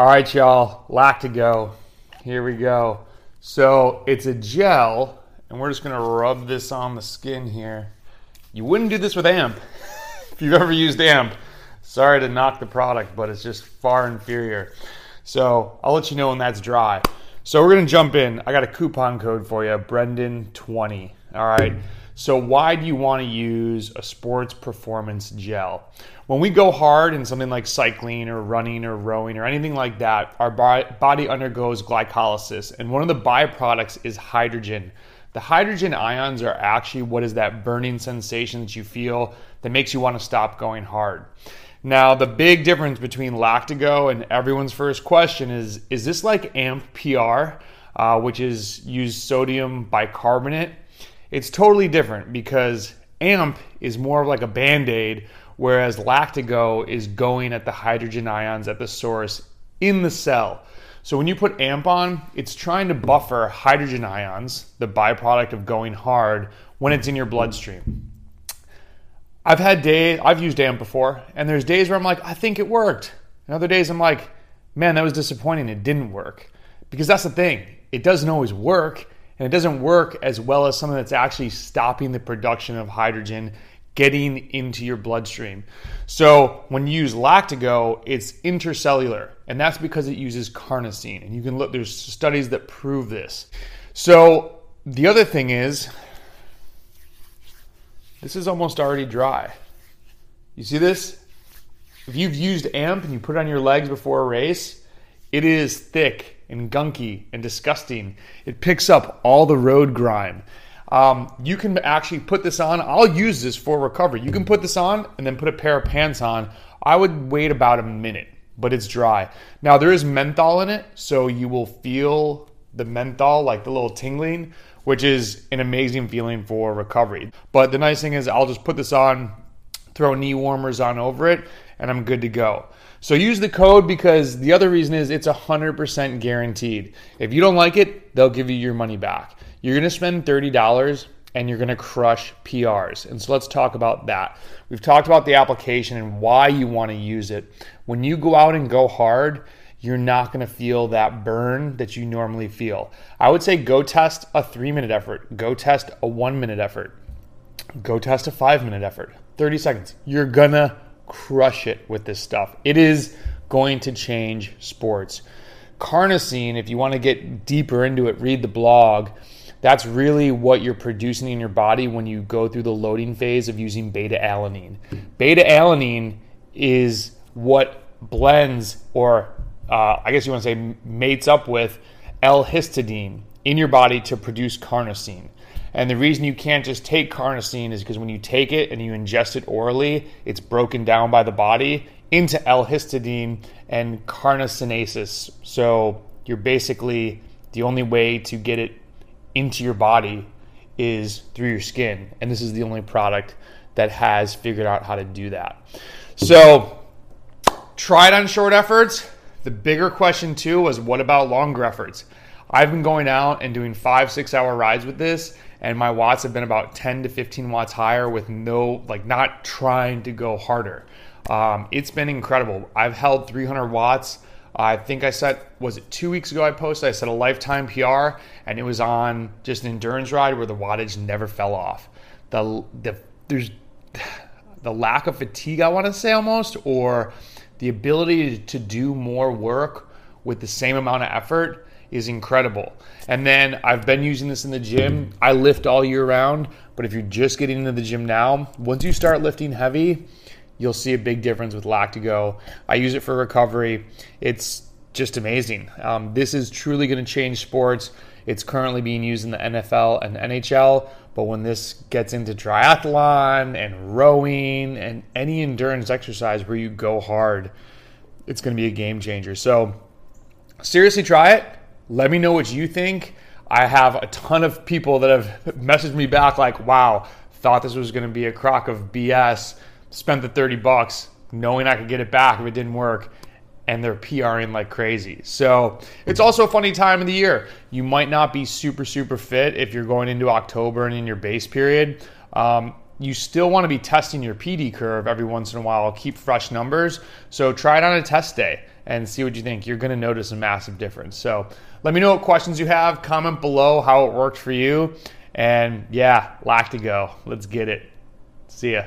All right, y'all, lot to go. Here we go. So it's a gel, and we're just gonna rub this on the skin here. You wouldn't do this with AMP if you've ever used AMP. Sorry to knock the product, but it's just far inferior. So I'll let you know when that's dry. So we're gonna jump in. I got a coupon code for you, Brendan20. All right. So why do you want to use a sports performance gel? When we go hard in something like cycling or running or rowing or anything like that, our body undergoes glycolysis, and one of the byproducts is hydrogen. The hydrogen ions are actually what is that burning sensation that you feel that makes you want to stop going hard. Now, the big difference between Lactigo and everyone's first question is is this like AMP PR, uh, which is used sodium bicarbonate? It's totally different because AMP is more of like a band aid, whereas Lactigo is going at the hydrogen ions at the source in the cell. So when you put AMP on, it's trying to buffer hydrogen ions, the byproduct of going hard, when it's in your bloodstream. I've had days, I've used AMP before, and there's days where I'm like, I think it worked. And other days I'm like, man, that was disappointing. It didn't work. Because that's the thing, it doesn't always work, and it doesn't work as well as something that's actually stopping the production of hydrogen getting into your bloodstream. So when you use Lactigo, it's intercellular, and that's because it uses carnosine. And you can look, there's studies that prove this. So the other thing is, this is almost already dry. You see this? If you've used AMP and you put it on your legs before a race, it is thick and gunky and disgusting. It picks up all the road grime. Um, you can actually put this on. I'll use this for recovery. You can put this on and then put a pair of pants on. I would wait about a minute, but it's dry. Now, there is menthol in it, so you will feel the menthol, like the little tingling, which is an amazing feeling for recovery. But the nice thing is, I'll just put this on, throw knee warmers on over it, and I'm good to go. So use the code because the other reason is it's 100% guaranteed. If you don't like it, they'll give you your money back. You're going to spend $30 and you're going to crush PRs. And so let's talk about that. We've talked about the application and why you want to use it. When you go out and go hard, you're not going to feel that burn that you normally feel. I would say go test a three minute effort, go test a one minute effort, go test a five minute effort, 30 seconds. You're going to crush it with this stuff. It is going to change sports. Carnosine, if you want to get deeper into it, read the blog. That's really what you're producing in your body when you go through the loading phase of using beta alanine. Beta alanine is what blends or uh, I guess you want to say mates up with L-histidine in your body to produce carnosine. And the reason you can't just take carnosine is because when you take it and you ingest it orally, it's broken down by the body into L-histidine and carnosinases. So you're basically the only way to get it into your body is through your skin. And this is the only product that has figured out how to do that. So try it on short efforts the bigger question too was what about longer efforts? I've been going out and doing five, six hour rides with this, and my watts have been about 10 to 15 watts higher with no, like, not trying to go harder. Um, it's been incredible. I've held 300 watts. I think I set, was it two weeks ago I posted? I set a lifetime PR, and it was on just an endurance ride where the wattage never fell off. The, the, there's the lack of fatigue, I want to say almost, or the ability to do more work with the same amount of effort is incredible. And then I've been using this in the gym. I lift all year round, but if you're just getting into the gym now, once you start lifting heavy, you'll see a big difference with Lactigo. I use it for recovery. It's just amazing. Um, this is truly going to change sports. It's currently being used in the NFL and NHL, but when this gets into triathlon and rowing and any endurance exercise where you go hard, it's going to be a game changer. So, seriously, try it. Let me know what you think. I have a ton of people that have messaged me back like, wow, thought this was going to be a crock of BS, spent the 30 bucks knowing I could get it back if it didn't work and they're PRing like crazy. So it's also a funny time of the year. You might not be super, super fit if you're going into October and in your base period. Um, you still want to be testing your PD curve every once in a while, keep fresh numbers. So try it on a test day. And see what you think. You're going to notice a massive difference. So let me know what questions you have. Comment below how it worked for you. And yeah, Lactigo. Let's get it. See ya.